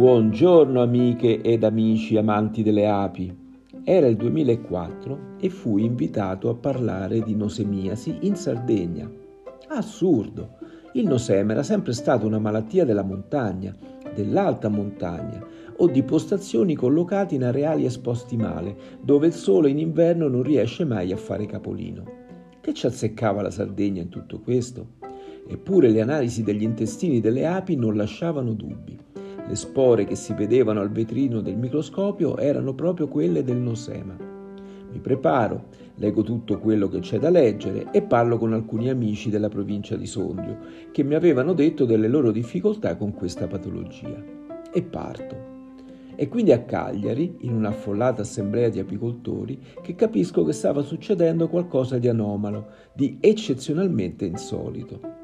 Buongiorno amiche ed amici amanti delle api. Era il 2004 e fui invitato a parlare di nosemiasi in Sardegna. Assurdo! Il nosema era sempre stata una malattia della montagna, dell'alta montagna o di postazioni collocate in areali esposti male, dove il sole in inverno non riesce mai a fare capolino. Che ci azzeccava la Sardegna in tutto questo? Eppure le analisi degli intestini delle api non lasciavano dubbi. Le spore che si vedevano al vetrino del microscopio erano proprio quelle del nosema. Mi preparo, leggo tutto quello che c'è da leggere e parlo con alcuni amici della provincia di Sondrio che mi avevano detto delle loro difficoltà con questa patologia. E parto. È quindi a Cagliari, in un'affollata assemblea di apicoltori, che capisco che stava succedendo qualcosa di anomalo, di eccezionalmente insolito.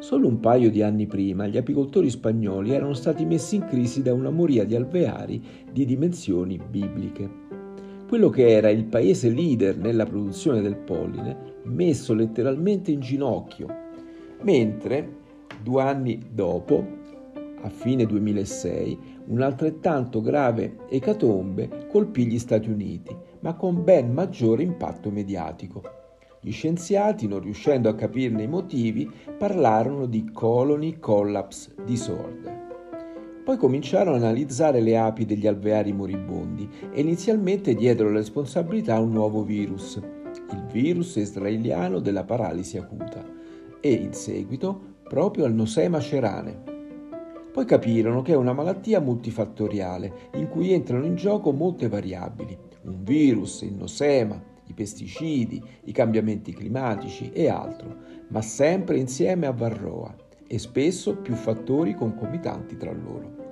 Solo un paio di anni prima gli apicoltori spagnoli erano stati messi in crisi da una moria di alveari di dimensioni bibliche. Quello che era il paese leader nella produzione del polline, messo letteralmente in ginocchio, mentre due anni dopo, a fine 2006, un'altrettanto grave ecatombe colpì gli Stati Uniti, ma con ben maggiore impatto mediatico. Gli scienziati, non riuscendo a capirne i motivi, parlarono di colony collapse disorder. Poi cominciarono ad analizzare le api degli alveari moribondi e inizialmente diedero la responsabilità a un nuovo virus, il virus israeliano della paralisi acuta, e in seguito proprio al nosema cerane. Poi capirono che è una malattia multifattoriale in cui entrano in gioco molte variabili, un virus, il nosema, i pesticidi, i cambiamenti climatici e altro, ma sempre insieme a Varroa e spesso più fattori concomitanti tra loro.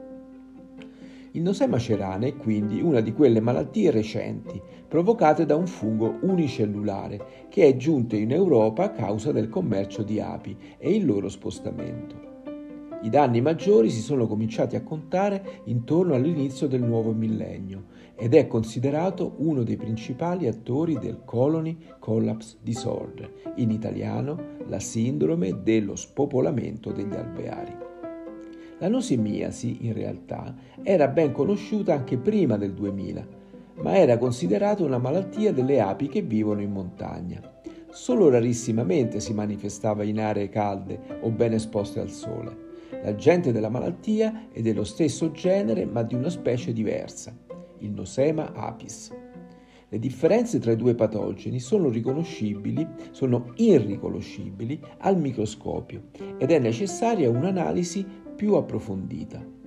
Il nosema cerane è quindi una di quelle malattie recenti provocate da un fungo unicellulare che è giunto in Europa a causa del commercio di api e il loro spostamento. I danni maggiori si sono cominciati a contare intorno all'inizio del nuovo millennio ed è considerato uno dei principali attori del Colony Collapse Disorder, in italiano la sindrome dello spopolamento degli alveari. La nosemiasi, in realtà, era ben conosciuta anche prima del 2000, ma era considerata una malattia delle api che vivono in montagna. Solo rarissimamente si manifestava in aree calde o ben esposte al sole. L'agente della malattia è dello stesso genere ma di una specie diversa, il Nosema apis. Le differenze tra i due patogeni sono riconoscibili, sono irriconoscibili al microscopio ed è necessaria un'analisi più approfondita.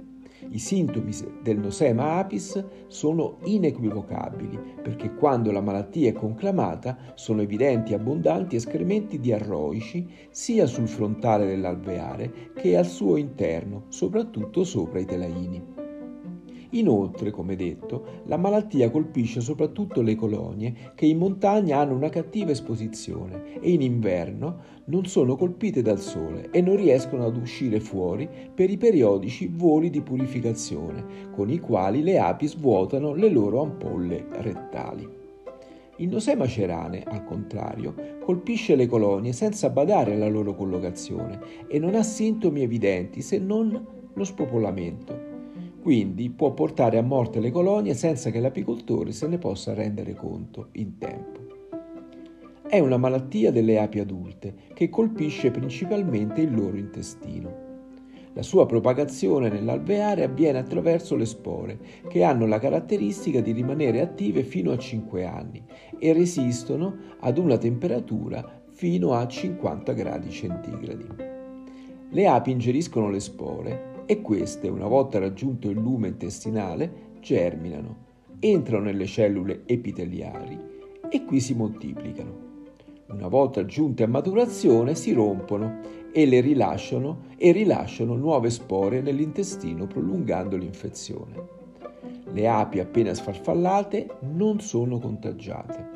I sintomi del nosema apis sono inequivocabili perché quando la malattia è conclamata sono evidenti abbondanti escrementi diarroici sia sul frontale dell'alveare che al suo interno, soprattutto sopra i telaini. Inoltre, come detto, la malattia colpisce soprattutto le colonie che in montagna hanno una cattiva esposizione e in inverno non sono colpite dal sole e non riescono ad uscire fuori per i periodici voli di purificazione con i quali le api svuotano le loro ampolle rettali. Il nosema cerane, al contrario, colpisce le colonie senza badare alla loro collocazione e non ha sintomi evidenti se non lo spopolamento quindi può portare a morte le colonie senza che l'apicoltore se ne possa rendere conto in tempo. È una malattia delle api adulte che colpisce principalmente il loro intestino. La sua propagazione nell'alveare avviene attraverso le spore, che hanno la caratteristica di rimanere attive fino a 5 anni e resistono ad una temperatura fino a 50 gradi centigradi. Le api ingeriscono le spore e queste, una volta raggiunto il lume intestinale, germinano, entrano nelle cellule epiteliari e qui si moltiplicano. Una volta giunte a maturazione si rompono e le rilasciano e rilasciano nuove spore nell'intestino prolungando l'infezione. Le api appena sfarfallate non sono contagiate.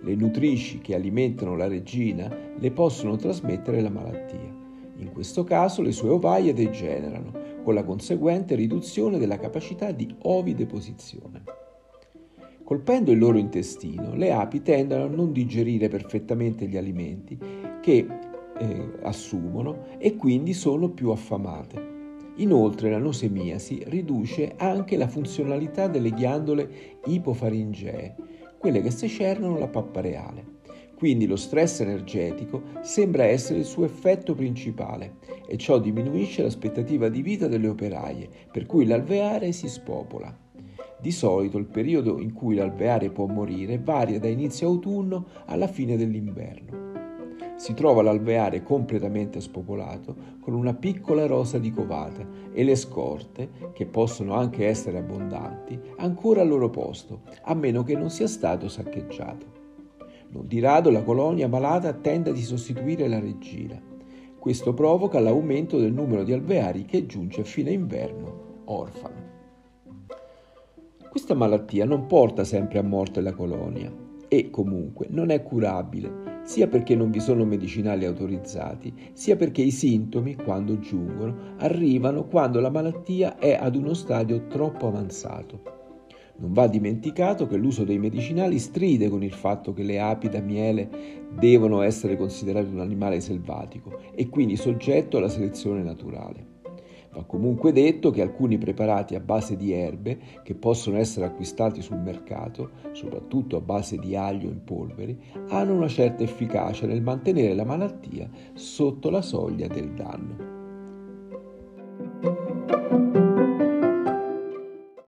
Le nutrici che alimentano la regina le possono trasmettere la malattia. In questo caso le sue ovaie degenerano con la conseguente riduzione della capacità di ovideposizione. Colpendo il loro intestino, le api tendono a non digerire perfettamente gli alimenti che eh, assumono e quindi sono più affamate. Inoltre la nosemiasi riduce anche la funzionalità delle ghiandole ipofaringee, quelle che secernono la pappa reale. Quindi lo stress energetico sembra essere il suo effetto principale e ciò diminuisce l'aspettativa di vita delle operaie, per cui l'alveare si spopola. Di solito il periodo in cui l'alveare può morire varia da inizio autunno alla fine dell'inverno. Si trova l'alveare completamente spopolato con una piccola rosa di covata e le scorte, che possono anche essere abbondanti, ancora al loro posto, a meno che non sia stato saccheggiato. Di rado la colonia malata tende di sostituire la regina. Questo provoca l'aumento del numero di alveari che giunge a fine inverno orfano. Questa malattia non porta sempre a morte la colonia e comunque non è curabile, sia perché non vi sono medicinali autorizzati, sia perché i sintomi, quando giungono, arrivano quando la malattia è ad uno stadio troppo avanzato. Non va dimenticato che l'uso dei medicinali stride con il fatto che le api da miele devono essere considerate un animale selvatico e quindi soggetto alla selezione naturale. Va comunque detto che alcuni preparati a base di erbe, che possono essere acquistati sul mercato, soprattutto a base di aglio in polveri, hanno una certa efficacia nel mantenere la malattia sotto la soglia del danno.